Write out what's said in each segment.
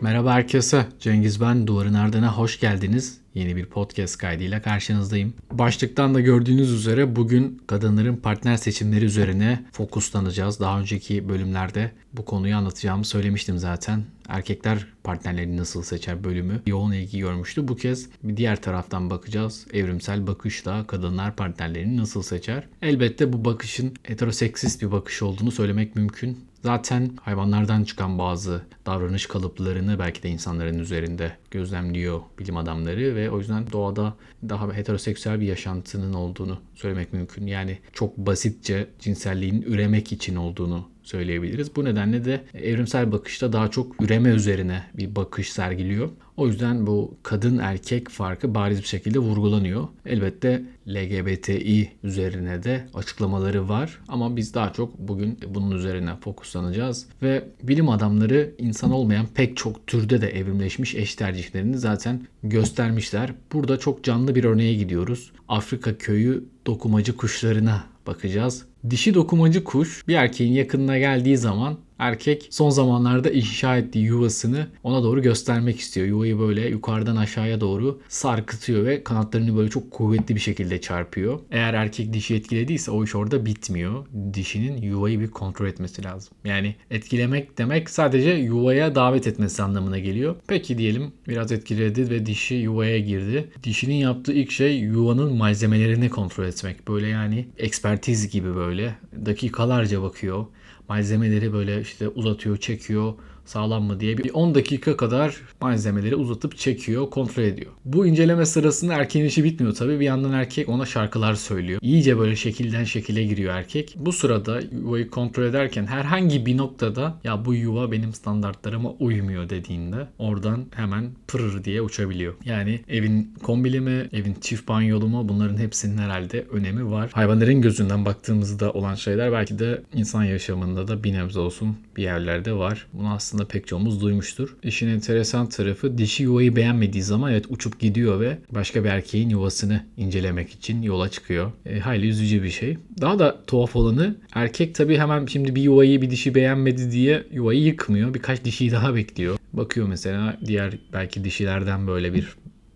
Merhaba herkese. Cengiz ben. Duvarın Ardına hoş geldiniz. Yeni bir podcast kaydıyla karşınızdayım. Başlıktan da gördüğünüz üzere bugün kadınların partner seçimleri üzerine fokuslanacağız. Daha önceki bölümlerde bu konuyu anlatacağımı söylemiştim zaten. Erkekler partnerlerini nasıl seçer bölümü yoğun ilgi görmüştü. Bu kez bir diğer taraftan bakacağız. Evrimsel bakışla kadınlar partnerlerini nasıl seçer? Elbette bu bakışın heteroseksist bir bakış olduğunu söylemek mümkün. Zaten hayvanlardan çıkan bazı davranış kalıplarını belki de insanların üzerinde gözlemliyor bilim adamları ve o yüzden doğada daha heteroseksüel bir yaşantının olduğunu söylemek mümkün. Yani çok basitçe cinselliğin üremek için olduğunu söyleyebiliriz. Bu nedenle de evrimsel bakışta daha çok üreme üzerine bir bakış sergiliyor. O yüzden bu kadın erkek farkı bariz bir şekilde vurgulanıyor. Elbette LGBTİ üzerine de açıklamaları var ama biz daha çok bugün bunun üzerine fokuslanacağız ve bilim adamları insan olmayan pek çok türde de evrimleşmiş eş tercihlerini zaten göstermişler. Burada çok canlı bir örneğe gidiyoruz. Afrika köyü dokumacı kuşlarına bakacağız. Dişi dokumacı kuş bir erkeğin yakınına geldiği zaman erkek son zamanlarda inşa ettiği yuvasını ona doğru göstermek istiyor. Yuvayı böyle yukarıdan aşağıya doğru sarkıtıyor ve kanatlarını böyle çok kuvvetli bir şekilde çarpıyor. Eğer erkek dişi etkilediyse o iş orada bitmiyor. Dişinin yuvayı bir kontrol etmesi lazım. Yani etkilemek demek sadece yuvaya davet etmesi anlamına geliyor. Peki diyelim biraz etkiledi ve dişi yuvaya girdi. Dişinin yaptığı ilk şey yuvanın malzemelerini kontrol etmek. Böyle yani ekspertiz gibi böyle dakikalarca bakıyor malzemeleri böyle işte uzatıyor, çekiyor sağlam mı diye bir 10 dakika kadar malzemeleri uzatıp çekiyor, kontrol ediyor. Bu inceleme sırasında erkeğin işi bitmiyor tabii. Bir yandan erkek ona şarkılar söylüyor. İyice böyle şekilden şekile giriyor erkek. Bu sırada yuvayı kontrol ederken herhangi bir noktada ya bu yuva benim standartlarıma uymuyor dediğinde oradan hemen pırır diye uçabiliyor. Yani evin kombili mi, evin çift banyolu mu bunların hepsinin herhalde önemi var. Hayvanların gözünden baktığımızda olan şeyler belki de insan yaşamında da bir nebze olsun bir yerlerde var. Bunu aslında aslında pek çoğumuz duymuştur. İşin enteresan tarafı dişi yuvayı beğenmediği zaman evet uçup gidiyor ve başka bir erkeğin yuvasını incelemek için yola çıkıyor. E, hayli üzücü bir şey. Daha da tuhaf olanı erkek tabii hemen şimdi bir yuvayı bir dişi beğenmedi diye yuvayı yıkmıyor. Birkaç dişiyi daha bekliyor. Bakıyor mesela diğer belki dişilerden böyle bir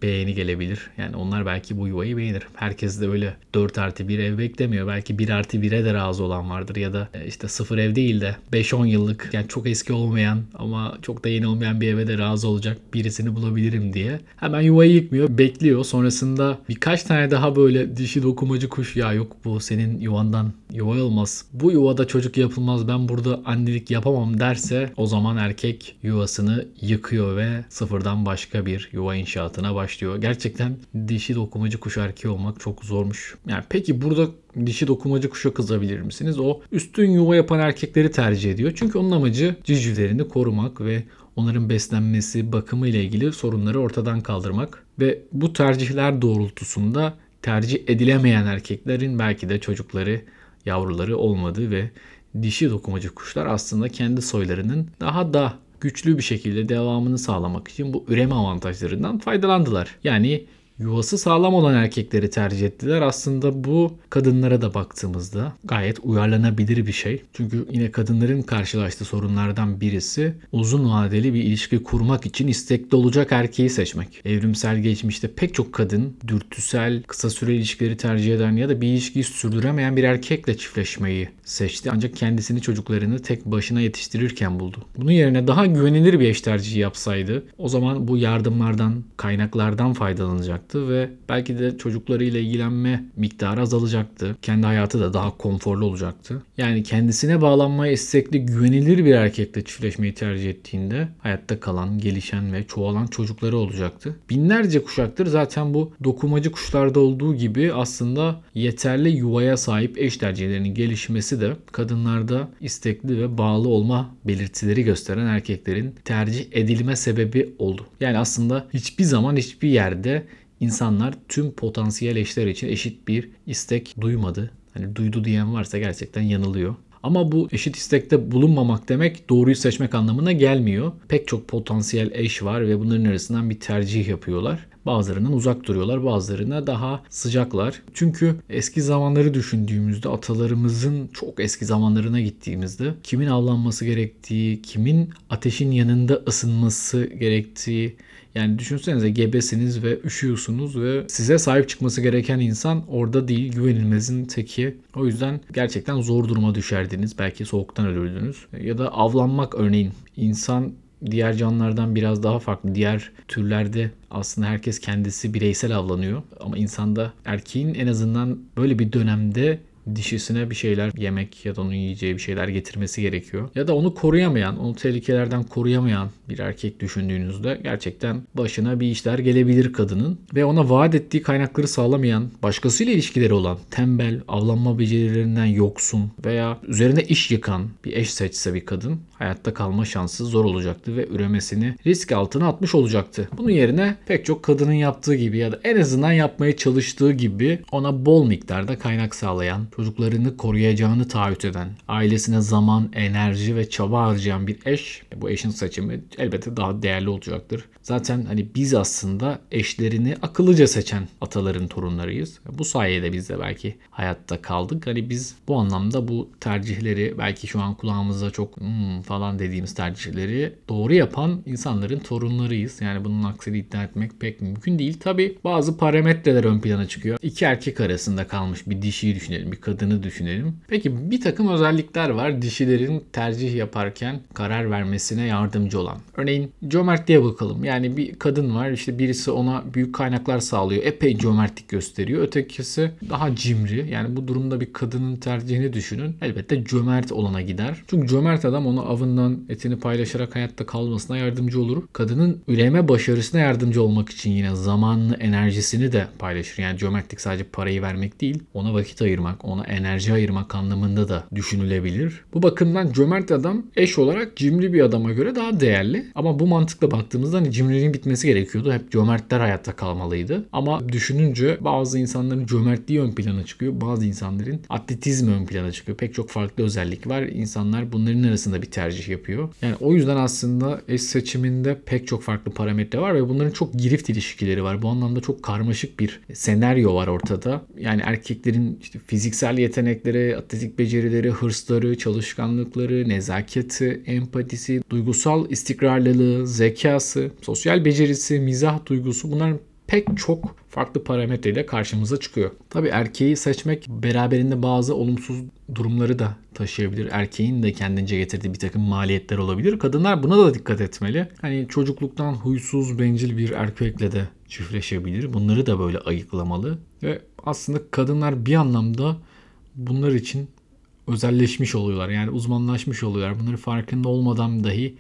beğeni gelebilir. Yani onlar belki bu yuvayı beğenir. Herkes de öyle 4 artı 1 ev beklemiyor. Belki 1 artı 1'e de razı olan vardır ya da e, işte 0 ev değil de 5-10 yıllık yani çok eski olmayan ama çok da yeni olmayan bir eve de razı olacak birisini bulabilirim diye. Hemen yuvayı yıkmıyor. Bekliyor. Sonrasında birkaç tane daha böyle dişi dokumacı kuş ya yok bu senin yuvandan yuva olmaz. Bu yuvada çocuk yapılmaz. Ben burada annelik yapamam derse o zaman erkek yuvasını yıkıyor ve sıfırdan başka bir yuva inşaatına başlıyor başlıyor. Gerçekten dişi dokumacı kuş erkeği olmak çok zormuş. Yani peki burada dişi dokumacı kuşa kızabilir misiniz? O üstün yuva yapan erkekleri tercih ediyor. Çünkü onun amacı civcivlerini korumak ve onların beslenmesi, bakımı ile ilgili sorunları ortadan kaldırmak ve bu tercihler doğrultusunda tercih edilemeyen erkeklerin belki de çocukları, yavruları olmadığı ve dişi dokumacı kuşlar aslında kendi soylarının daha da güçlü bir şekilde devamını sağlamak için bu üreme avantajlarından faydalandılar. Yani yuvası sağlam olan erkekleri tercih ettiler. Aslında bu kadınlara da baktığımızda gayet uyarlanabilir bir şey. Çünkü yine kadınların karşılaştığı sorunlardan birisi uzun vadeli bir ilişki kurmak için istekli olacak erkeği seçmek. Evrimsel geçmişte pek çok kadın dürtüsel, kısa süre ilişkileri tercih eden ya da bir ilişkiyi sürdüremeyen bir erkekle çiftleşmeyi seçti. Ancak kendisini çocuklarını tek başına yetiştirirken buldu. Bunun yerine daha güvenilir bir eş tercihi yapsaydı o zaman bu yardımlardan, kaynaklardan faydalanacak olacaktı ve belki de çocuklarıyla ilgilenme miktarı azalacaktı. Kendi hayatı da daha konforlu olacaktı. Yani kendisine bağlanmaya istekli güvenilir bir erkekle çiftleşmeyi tercih ettiğinde hayatta kalan, gelişen ve çoğalan çocukları olacaktı. Binlerce kuşaktır zaten bu dokumacı kuşlarda olduğu gibi aslında yeterli yuvaya sahip eş tercihlerinin gelişmesi de kadınlarda istekli ve bağlı olma belirtileri gösteren erkeklerin tercih edilme sebebi oldu. Yani aslında hiçbir zaman hiçbir yerde insanlar tüm potansiyel eşler için eşit bir istek duymadı. Hani duydu diyen varsa gerçekten yanılıyor. Ama bu eşit istekte bulunmamak demek doğruyu seçmek anlamına gelmiyor. Pek çok potansiyel eş var ve bunların arasından bir tercih yapıyorlar. bazılarından uzak duruyorlar, bazılarına daha sıcaklar. Çünkü eski zamanları düşündüğümüzde atalarımızın çok eski zamanlarına gittiğimizde kimin avlanması gerektiği, kimin ateşin yanında ısınması gerektiği yani düşünsenize gebesiniz ve üşüyorsunuz ve size sahip çıkması gereken insan orada değil güvenilmezin teki. O yüzden gerçekten zor duruma düşerdiniz. Belki soğuktan ölürdünüz. Ya da avlanmak örneğin. insan diğer canlılardan biraz daha farklı. Diğer türlerde aslında herkes kendisi bireysel avlanıyor. Ama insanda erkeğin en azından böyle bir dönemde dişisine bir şeyler yemek ya da onun yiyeceği bir şeyler getirmesi gerekiyor. Ya da onu koruyamayan, onu tehlikelerden koruyamayan bir erkek düşündüğünüzde gerçekten başına bir işler gelebilir kadının ve ona vaat ettiği kaynakları sağlamayan, başkasıyla ilişkileri olan, tembel, avlanma becerilerinden yoksun veya üzerine iş yıkan bir eş seçse bir kadın hayatta kalma şansı zor olacaktı ve üremesini risk altına atmış olacaktı. Bunun yerine pek çok kadının yaptığı gibi ya da en azından yapmaya çalıştığı gibi ona bol miktarda kaynak sağlayan, çocuklarını koruyacağını taahhüt eden, ailesine zaman, enerji ve çaba harcayan bir eş, bu eşin seçimi elbette daha değerli olacaktır. Zaten hani biz aslında eşlerini akıllıca seçen ataların torunlarıyız. Bu sayede biz de belki hayatta kaldık. Hani biz bu anlamda bu tercihleri belki şu an kulağımızda çok hmm falan dediğimiz tercihleri doğru yapan insanların torunlarıyız. Yani bunun aksini iddia etmek pek mümkün değil. Tabi bazı parametreler ön plana çıkıyor. İki erkek arasında kalmış bir dişiyi düşünelim, bir kadını düşünelim. Peki bir takım özellikler var dişilerin tercih yaparken karar vermesine yardımcı olan. Örneğin cömertliğe bakalım. Yani bir kadın var işte birisi ona büyük kaynaklar sağlıyor. Epey cömertlik gösteriyor. Ötekisi daha cimri. Yani bu durumda bir kadının tercihini düşünün. Elbette cömert olana gider. Çünkü cömert adam onu avından etini paylaşarak hayatta kalmasına yardımcı olur. Kadının üreme başarısına yardımcı olmak için yine zamanını, enerjisini de paylaşır. Yani cömertlik sadece parayı vermek değil, ona vakit ayırmak, ona enerji ayırmak anlamında da düşünülebilir. Bu bakımdan cömert adam eş olarak cimri bir adama göre daha değerli. Ama bu mantıkla baktığımızda hani cimriliğin bitmesi gerekiyordu. Hep cömertler hayatta kalmalıydı. Ama düşününce bazı insanların cömertliği ön plana çıkıyor. Bazı insanların atletizmi ön plana çıkıyor. Pek çok farklı özellik var. İnsanlar bunların arasında bir tercih yapıyor. Yani o yüzden aslında eş seçiminde pek çok farklı parametre var ve bunların çok girift ilişkileri var. Bu anlamda çok karmaşık bir senaryo var ortada. Yani erkeklerin işte fiziksel yetenekleri, atletik becerileri, hırsları, çalışkanlıkları, nezaketi, empatisi, duygusal istikrarlılığı, zekası, sosyal becerisi, mizah duygusu bunların pek çok farklı parametreyle karşımıza çıkıyor. Tabi erkeği seçmek beraberinde bazı olumsuz durumları da taşıyabilir. Erkeğin de kendince getirdiği bir takım maliyetler olabilir. Kadınlar buna da dikkat etmeli. Hani çocukluktan huysuz, bencil bir erkekle de çiftleşebilir. Bunları da böyle ayıklamalı. Ve aslında kadınlar bir anlamda bunlar için özelleşmiş oluyorlar. Yani uzmanlaşmış oluyorlar. Bunları farkında olmadan dahi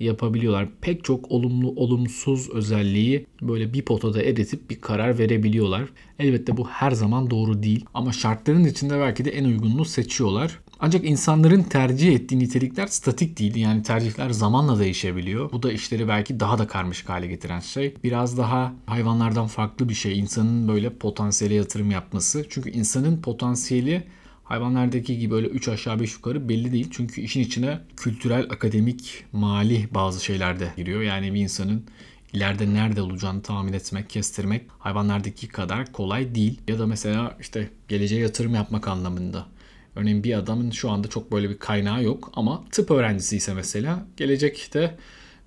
yapabiliyorlar. Pek çok olumlu olumsuz özelliği böyle bir potada eritip bir karar verebiliyorlar. Elbette bu her zaman doğru değil ama şartların içinde belki de en uygununu seçiyorlar. Ancak insanların tercih ettiği nitelikler statik değil. Yani tercihler zamanla değişebiliyor. Bu da işleri belki daha da karmaşık hale getiren şey. Biraz daha hayvanlardan farklı bir şey. İnsanın böyle potansiyele yatırım yapması. Çünkü insanın potansiyeli Hayvanlardaki gibi öyle 3 aşağı 5 yukarı belli değil. Çünkü işin içine kültürel, akademik, mali bazı şeyler de giriyor. Yani bir insanın ileride nerede olacağını tahmin etmek, kestirmek hayvanlardaki kadar kolay değil. Ya da mesela işte geleceğe yatırım yapmak anlamında. Örneğin bir adamın şu anda çok böyle bir kaynağı yok ama tıp öğrencisi ise mesela gelecekte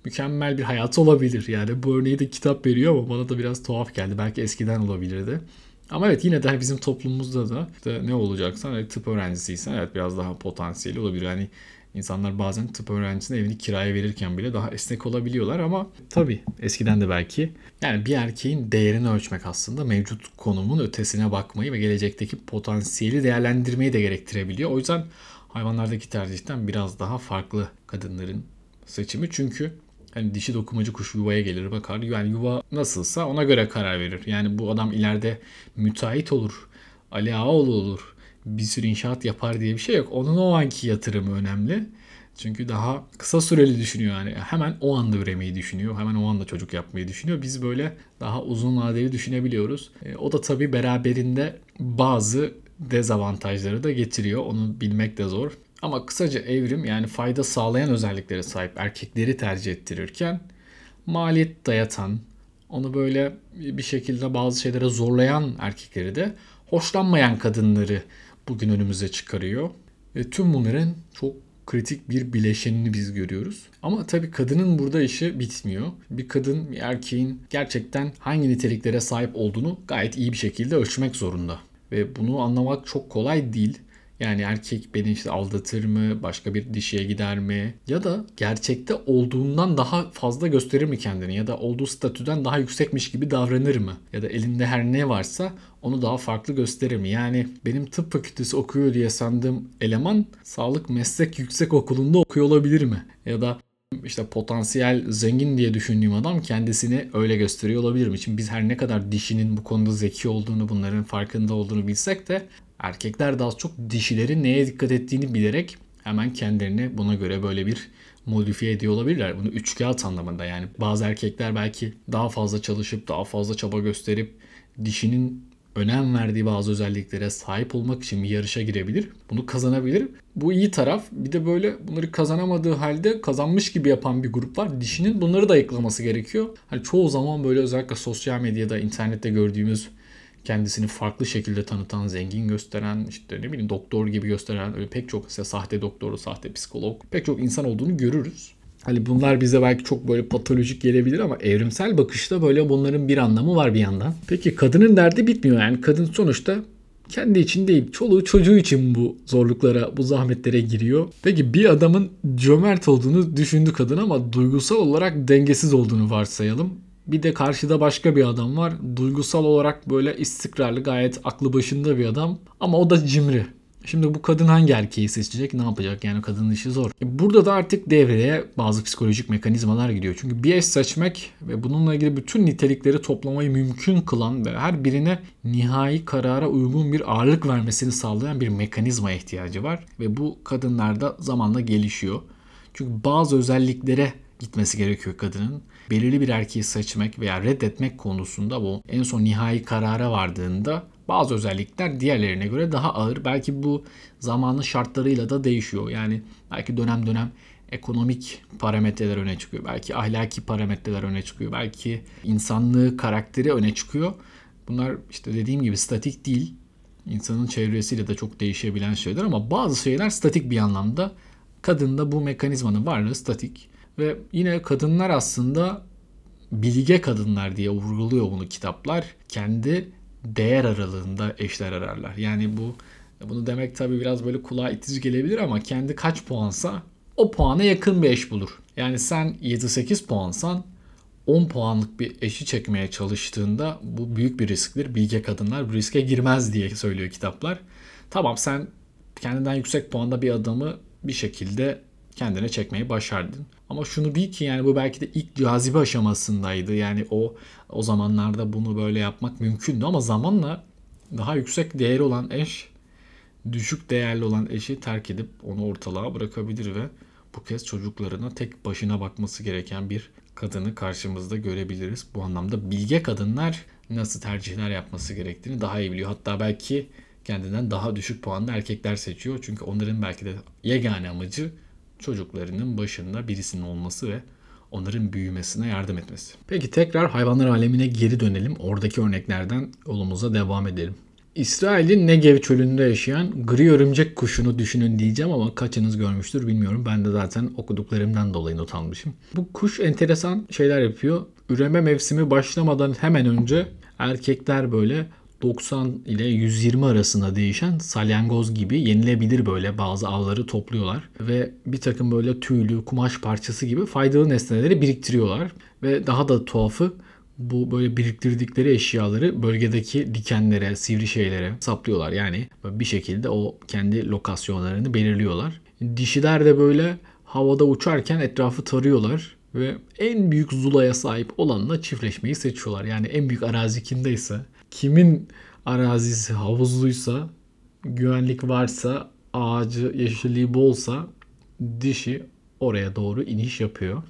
mükemmel bir hayatı olabilir. Yani bu örneği de kitap veriyor ama bana da biraz tuhaf geldi. Belki eskiden olabilirdi. Ama evet yine de bizim toplumumuzda da işte ne olacaksan hani tıp öğrencisiysen evet biraz daha potansiyeli olabilir. Yani insanlar bazen tıp öğrencisine evini kiraya verirken bile daha esnek olabiliyorlar ama tabii eskiden de belki yani bir erkeğin değerini ölçmek aslında mevcut konumun ötesine bakmayı ve gelecekteki potansiyeli değerlendirmeyi de gerektirebiliyor. O yüzden hayvanlardaki tercihten biraz daha farklı kadınların seçimi. Çünkü Hani dişi dokumacı kuş yuvaya gelir bakar. Yani yuva nasılsa ona göre karar verir. Yani bu adam ileride müteahhit olur. Ali Ağaoğlu olur. Bir sürü inşaat yapar diye bir şey yok. Onun o anki yatırımı önemli. Çünkü daha kısa süreli düşünüyor yani. Hemen o anda üremeyi düşünüyor. Hemen o anda çocuk yapmayı düşünüyor. Biz böyle daha uzun vadeli düşünebiliyoruz. E, o da tabii beraberinde bazı dezavantajları da getiriyor. Onu bilmek de zor. Ama kısaca evrim yani fayda sağlayan özelliklere sahip erkekleri tercih ettirirken maliyet dayatan, onu böyle bir şekilde bazı şeylere zorlayan erkekleri de hoşlanmayan kadınları bugün önümüze çıkarıyor. Ve tüm bunların çok kritik bir bileşenini biz görüyoruz. Ama tabii kadının burada işi bitmiyor. Bir kadın bir erkeğin gerçekten hangi niteliklere sahip olduğunu gayet iyi bir şekilde ölçmek zorunda. Ve bunu anlamak çok kolay değil. Yani erkek beni işte aldatır mı, başka bir dişiye gider mi ya da gerçekte olduğundan daha fazla gösterir mi kendini ya da olduğu statüden daha yüksekmiş gibi davranır mı? Ya da elinde her ne varsa onu daha farklı gösterir mi? Yani benim tıp fakültesi okuyor diye sandığım eleman sağlık meslek yüksek okulunda okuyor olabilir mi? Ya da işte potansiyel zengin diye düşündüğüm adam kendisini öyle gösteriyor olabilir mi? Şimdi biz her ne kadar dişinin bu konuda zeki olduğunu, bunların farkında olduğunu bilsek de erkekler daha çok dişilerin neye dikkat ettiğini bilerek hemen kendilerini buna göre böyle bir modifiye ediyor olabilirler. Bunu üç kağıt anlamında yani bazı erkekler belki daha fazla çalışıp daha fazla çaba gösterip dişinin önem verdiği bazı özelliklere sahip olmak için bir yarışa girebilir. Bunu kazanabilir. Bu iyi taraf. Bir de böyle bunları kazanamadığı halde kazanmış gibi yapan bir grup var. Dişinin bunları da ayıklaması gerekiyor. Hani çoğu zaman böyle özellikle sosyal medyada, internette gördüğümüz kendisini farklı şekilde tanıtan, zengin gösteren, işte ne bileyim doktor gibi gösteren öyle pek çok mesela sahte doktoru, sahte psikolog pek çok insan olduğunu görürüz. Hani bunlar bize belki çok böyle patolojik gelebilir ama evrimsel bakışta böyle bunların bir anlamı var bir yandan. Peki kadının derdi bitmiyor yani kadın sonuçta kendi için değil çoluğu çocuğu için bu zorluklara bu zahmetlere giriyor. Peki bir adamın cömert olduğunu düşündü kadın ama duygusal olarak dengesiz olduğunu varsayalım. Bir de karşıda başka bir adam var. Duygusal olarak böyle istikrarlı gayet aklı başında bir adam. Ama o da cimri. Şimdi bu kadın hangi erkeği seçecek ne yapacak yani kadının işi zor. E, burada da artık devreye bazı psikolojik mekanizmalar gidiyor. Çünkü bir eş seçmek ve bununla ilgili bütün nitelikleri toplamayı mümkün kılan ve her birine nihai karara uygun bir ağırlık vermesini sağlayan bir mekanizma ihtiyacı var. Ve bu kadınlarda zamanla gelişiyor. Çünkü bazı özelliklere gitmesi gerekiyor kadının. Belirli bir erkeği seçmek veya reddetmek konusunda bu en son nihai karara vardığında bazı özellikler diğerlerine göre daha ağır. Belki bu zamanın şartlarıyla da değişiyor. Yani belki dönem dönem ekonomik parametreler öne çıkıyor. Belki ahlaki parametreler öne çıkıyor. Belki insanlığı, karakteri öne çıkıyor. Bunlar işte dediğim gibi statik değil. İnsanın çevresiyle de çok değişebilen şeyler ama bazı şeyler statik bir anlamda. Kadında bu mekanizmanın varlığı statik. Ve yine kadınlar aslında bilge kadınlar diye vurguluyor bunu kitaplar. Kendi değer aralığında eşler ararlar. Yani bu bunu demek tabii biraz böyle kulağa itici gelebilir ama kendi kaç puansa o puana yakın bir eş bulur. Yani sen 7-8 puansan 10 puanlık bir eşi çekmeye çalıştığında bu büyük bir risktir. Bilge kadınlar bu riske girmez diye söylüyor kitaplar. Tamam sen kendinden yüksek puanda bir adamı bir şekilde kendine çekmeyi başardın. Ama şunu bil ki yani bu belki de ilk cazibe aşamasındaydı. Yani o o zamanlarda bunu böyle yapmak mümkündü ama zamanla daha yüksek değeri olan eş düşük değerli olan eşi terk edip onu ortalığa bırakabilir ve bu kez çocuklarına tek başına bakması gereken bir kadını karşımızda görebiliriz. Bu anlamda bilge kadınlar nasıl tercihler yapması gerektiğini daha iyi biliyor. Hatta belki kendinden daha düşük puanlı erkekler seçiyor. Çünkü onların belki de yegane amacı çocuklarının başında birisinin olması ve onların büyümesine yardım etmesi. Peki tekrar hayvanlar alemine geri dönelim. Oradaki örneklerden yolumuza devam edelim. İsrail'in Negev çölünde yaşayan gri örümcek kuşunu düşünün diyeceğim ama kaçınız görmüştür bilmiyorum. Ben de zaten okuduklarımdan dolayı not almışım. Bu kuş enteresan şeyler yapıyor. Üreme mevsimi başlamadan hemen önce erkekler böyle 90 ile 120 arasında değişen salyangoz gibi yenilebilir böyle bazı avları topluyorlar. Ve bir takım böyle tüylü, kumaş parçası gibi faydalı nesneleri biriktiriyorlar. Ve daha da tuhafı bu böyle biriktirdikleri eşyaları bölgedeki dikenlere, sivri şeylere saplıyorlar. Yani bir şekilde o kendi lokasyonlarını belirliyorlar. Dişiler de böyle havada uçarken etrafı tarıyorlar ve en büyük zulaya sahip olanla çiftleşmeyi seçiyorlar. Yani en büyük arazi kimdeyse kimin arazisi havuzluysa, güvenlik varsa, ağacı, yeşilliği bolsa dişi oraya doğru iniş yapıyor.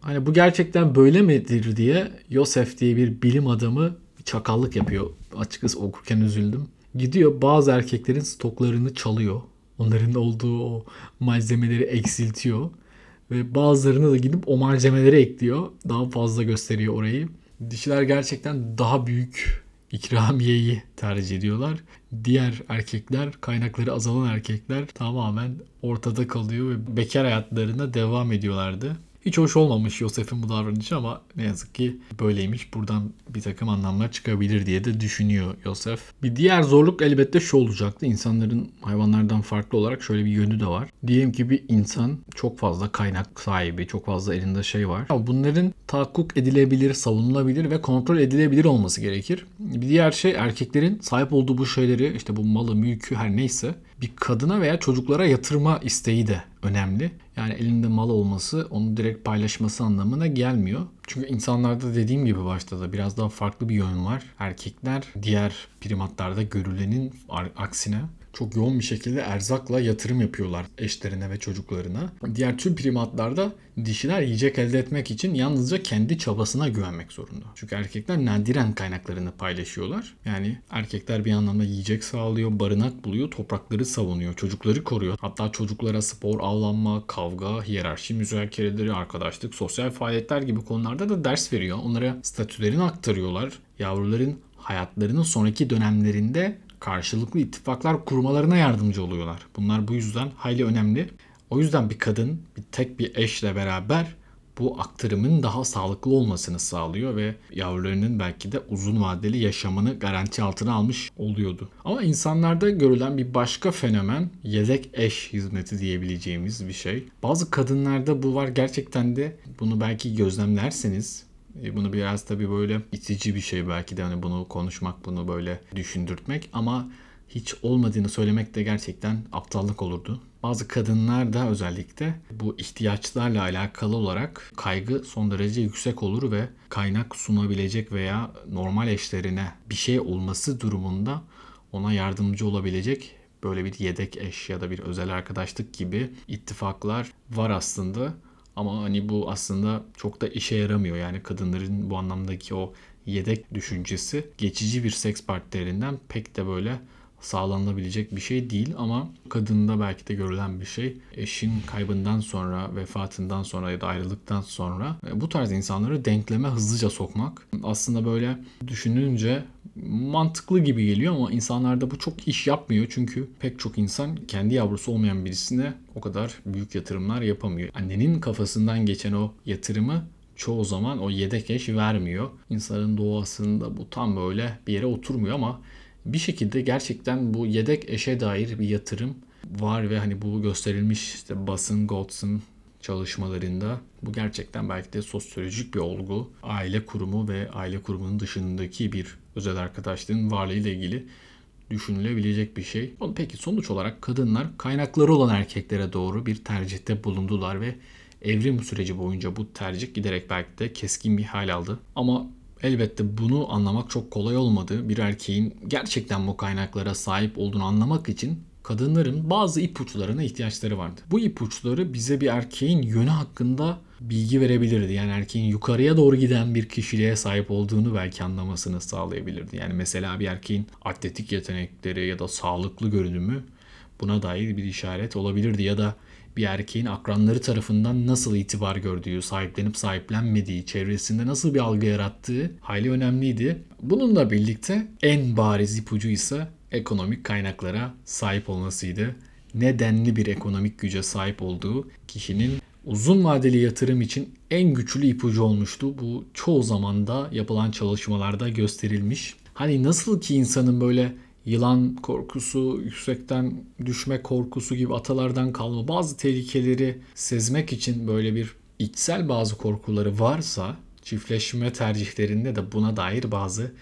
Hani bu gerçekten böyle midir diye Yosef diye bir bilim adamı çakallık yapıyor. Açıkçası okurken üzüldüm. Gidiyor bazı erkeklerin stoklarını çalıyor. Onların olduğu o malzemeleri eksiltiyor. Ve bazılarını da gidip o malzemeleri ekliyor. Daha fazla gösteriyor orayı. Dişiler gerçekten daha büyük ikramiyeyi tercih ediyorlar. Diğer erkekler, kaynakları azalan erkekler tamamen ortada kalıyor ve bekar hayatlarına devam ediyorlardı. Hiç hoş olmamış Yosef'in bu davranışı ama ne yazık ki böyleymiş. Buradan bir takım anlamlar çıkabilir diye de düşünüyor Yosef. Bir diğer zorluk elbette şu olacaktı. İnsanların hayvanlardan farklı olarak şöyle bir yönü de var. Diyelim ki bir insan çok fazla kaynak sahibi, çok fazla elinde şey var. Ama bunların tahakkuk edilebilir, savunulabilir ve kontrol edilebilir olması gerekir. Bir diğer şey erkeklerin sahip olduğu bu şeyleri işte bu malı, mülkü her neyse bir kadına veya çocuklara yatırma isteği de önemli. Yani elinde mal olması onu direkt paylaşması anlamına gelmiyor. Çünkü insanlarda dediğim gibi başta da biraz daha farklı bir yön var. Erkekler diğer primatlarda görülenin aksine çok yoğun bir şekilde erzakla yatırım yapıyorlar eşlerine ve çocuklarına. Diğer tüm primatlarda dişiler yiyecek elde etmek için yalnızca kendi çabasına güvenmek zorunda. Çünkü erkekler nadiren kaynaklarını paylaşıyorlar. Yani erkekler bir anlamda yiyecek sağlıyor, barınak buluyor, toprakları savunuyor, çocukları koruyor. Hatta çocuklara spor, avlanma, kavga, hiyerarşi müzakereleri, arkadaşlık, sosyal faaliyetler gibi konularda da ders veriyor. Onlara statülerini aktarıyorlar. Yavruların hayatlarının sonraki dönemlerinde karşılıklı ittifaklar kurmalarına yardımcı oluyorlar. Bunlar bu yüzden hayli önemli. O yüzden bir kadın bir tek bir eşle beraber bu aktarımın daha sağlıklı olmasını sağlıyor ve yavrularının belki de uzun vadeli yaşamını garanti altına almış oluyordu. Ama insanlarda görülen bir başka fenomen yedek eş hizmeti diyebileceğimiz bir şey. Bazı kadınlarda bu var gerçekten de bunu belki gözlemlerseniz bunu biraz tabii böyle itici bir şey belki de hani bunu konuşmak, bunu böyle düşündürtmek ama hiç olmadığını söylemek de gerçekten aptallık olurdu. Bazı kadınlar da özellikle bu ihtiyaçlarla alakalı olarak kaygı son derece yüksek olur ve kaynak sunabilecek veya normal eşlerine bir şey olması durumunda ona yardımcı olabilecek böyle bir yedek eş ya da bir özel arkadaşlık gibi ittifaklar var aslında. Ama hani bu aslında çok da işe yaramıyor. Yani kadınların bu anlamdaki o yedek düşüncesi geçici bir seks partnerinden pek de böyle sağlanabilecek bir şey değil ama kadında belki de görülen bir şey. Eşin kaybından sonra, vefatından sonra ya da ayrılıktan sonra e, bu tarz insanları denkleme hızlıca sokmak aslında böyle düşününce mantıklı gibi geliyor ama insanlarda bu çok iş yapmıyor. Çünkü pek çok insan kendi yavrusu olmayan birisine o kadar büyük yatırımlar yapamıyor. Annenin kafasından geçen o yatırımı çoğu zaman o yedek eş vermiyor. İnsanın doğasında bu tam böyle bir yere oturmuyor ama bir şekilde gerçekten bu yedek eşe dair bir yatırım var ve hani bu gösterilmiş işte basın Golds'ın çalışmalarında bu gerçekten belki de sosyolojik bir olgu. Aile kurumu ve aile kurumunun dışındaki bir özel arkadaşlığın varlığıyla ilgili düşünülebilecek bir şey. Peki sonuç olarak kadınlar kaynakları olan erkeklere doğru bir tercihte bulundular ve evrim süreci boyunca bu tercih giderek belki de keskin bir hal aldı. Ama elbette bunu anlamak çok kolay olmadı. Bir erkeğin gerçekten bu kaynaklara sahip olduğunu anlamak için kadınların bazı ipuçlarına ihtiyaçları vardı. Bu ipuçları bize bir erkeğin yönü hakkında bilgi verebilirdi. Yani erkeğin yukarıya doğru giden bir kişiliğe sahip olduğunu belki anlamasını sağlayabilirdi. Yani mesela bir erkeğin atletik yetenekleri ya da sağlıklı görünümü buna dair bir işaret olabilirdi ya da bir erkeğin akranları tarafından nasıl itibar gördüğü, sahiplenip sahiplenmediği, çevresinde nasıl bir algı yarattığı hayli önemliydi. Bununla birlikte en bariz ipucu ise ekonomik kaynaklara sahip olmasıydı. Nedenli bir ekonomik güce sahip olduğu kişinin uzun vadeli yatırım için en güçlü ipucu olmuştu. Bu çoğu zamanda yapılan çalışmalarda gösterilmiş. Hani nasıl ki insanın böyle yılan korkusu, yüksekten düşme korkusu gibi atalardan kalma bazı tehlikeleri sezmek için böyle bir içsel bazı korkuları varsa çiftleşme tercihlerinde de buna dair bazı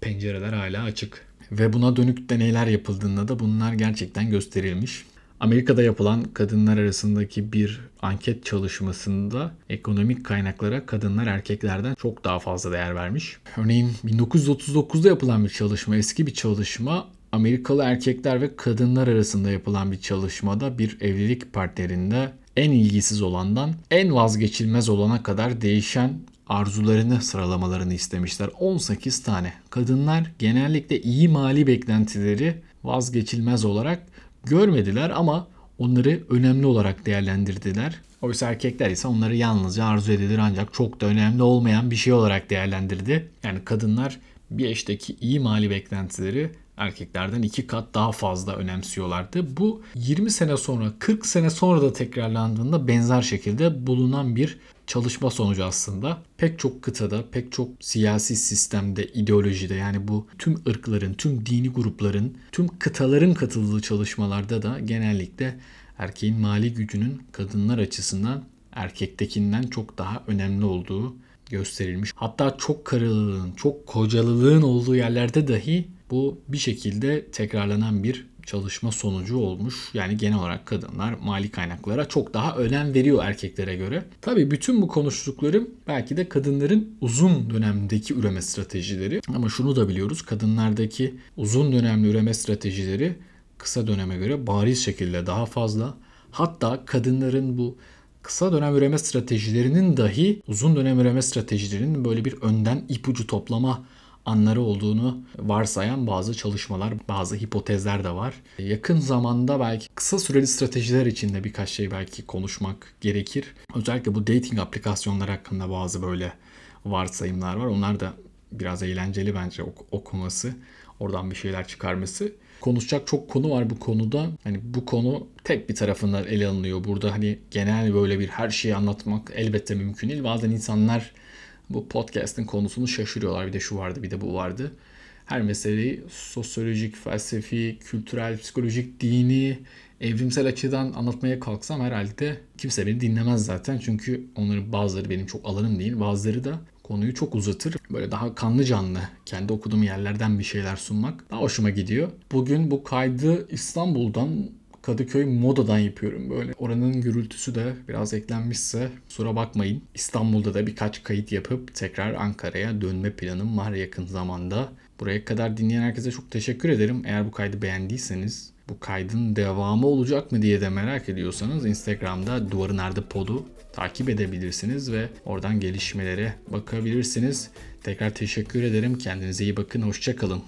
pencereler hala açık. Ve buna dönük deneyler yapıldığında da bunlar gerçekten gösterilmiş. Amerika'da yapılan kadınlar arasındaki bir anket çalışmasında ekonomik kaynaklara kadınlar erkeklerden çok daha fazla değer vermiş. Örneğin 1939'da yapılan bir çalışma, eski bir çalışma Amerikalı erkekler ve kadınlar arasında yapılan bir çalışmada bir evlilik partnerinde en ilgisiz olandan en vazgeçilmez olana kadar değişen arzularını sıralamalarını istemişler. 18 tane. Kadınlar genellikle iyi mali beklentileri vazgeçilmez olarak görmediler ama onları önemli olarak değerlendirdiler. Oysa erkekler ise onları yalnızca arzu edilir ancak çok da önemli olmayan bir şey olarak değerlendirdi. Yani kadınlar bir eşteki iyi mali beklentileri erkeklerden iki kat daha fazla önemsiyorlardı. Bu 20 sene sonra 40 sene sonra da tekrarlandığında benzer şekilde bulunan bir çalışma sonucu aslında. Pek çok kıtada, pek çok siyasi sistemde, ideolojide yani bu tüm ırkların, tüm dini grupların, tüm kıtaların katıldığı çalışmalarda da genellikle erkeğin mali gücünün kadınlar açısından erkektekinden çok daha önemli olduğu gösterilmiş. Hatta çok karılılığın, çok kocalılığın olduğu yerlerde dahi bu bir şekilde tekrarlanan bir çalışma sonucu olmuş. Yani genel olarak kadınlar mali kaynaklara çok daha önem veriyor erkeklere göre. Tabii bütün bu konuştuklarım belki de kadınların uzun dönemdeki üreme stratejileri. Ama şunu da biliyoruz. Kadınlardaki uzun dönemli üreme stratejileri kısa döneme göre bariz şekilde daha fazla. Hatta kadınların bu kısa dönem üreme stratejilerinin dahi uzun dönem üreme stratejilerinin böyle bir önden ipucu toplama anları olduğunu varsayan bazı çalışmalar, bazı hipotezler de var. Yakın zamanda belki kısa süreli stratejiler içinde birkaç şey belki konuşmak gerekir. Özellikle bu dating aplikasyonları hakkında bazı böyle varsayımlar var. Onlar da biraz eğlenceli bence ok- okuması, oradan bir şeyler çıkarması. Konuşacak çok konu var bu konuda. Hani bu konu tek bir tarafından ele alınıyor. Burada hani genel böyle bir her şeyi anlatmak elbette mümkün değil. Bazen insanlar bu podcast'in konusunu şaşırıyorlar. Bir de şu vardı bir de bu vardı. Her meseleyi sosyolojik, felsefi, kültürel, psikolojik, dini, evrimsel açıdan anlatmaya kalksam herhalde kimse beni dinlemez zaten. Çünkü onların bazıları benim çok alanım değil. Bazıları da konuyu çok uzatır. Böyle daha kanlı canlı kendi okuduğum yerlerden bir şeyler sunmak daha hoşuma gidiyor. Bugün bu kaydı İstanbul'dan Kadıköy Moda'dan yapıyorum böyle. Oranın gürültüsü de biraz eklenmişse kusura bakmayın. İstanbul'da da birkaç kayıt yapıp tekrar Ankara'ya dönme planım var yakın zamanda. Buraya kadar dinleyen herkese çok teşekkür ederim. Eğer bu kaydı beğendiyseniz bu kaydın devamı olacak mı diye de merak ediyorsanız Instagram'da Duvarın Nerede Pod'u takip edebilirsiniz ve oradan gelişmelere bakabilirsiniz. Tekrar teşekkür ederim. Kendinize iyi bakın. Hoşçakalın.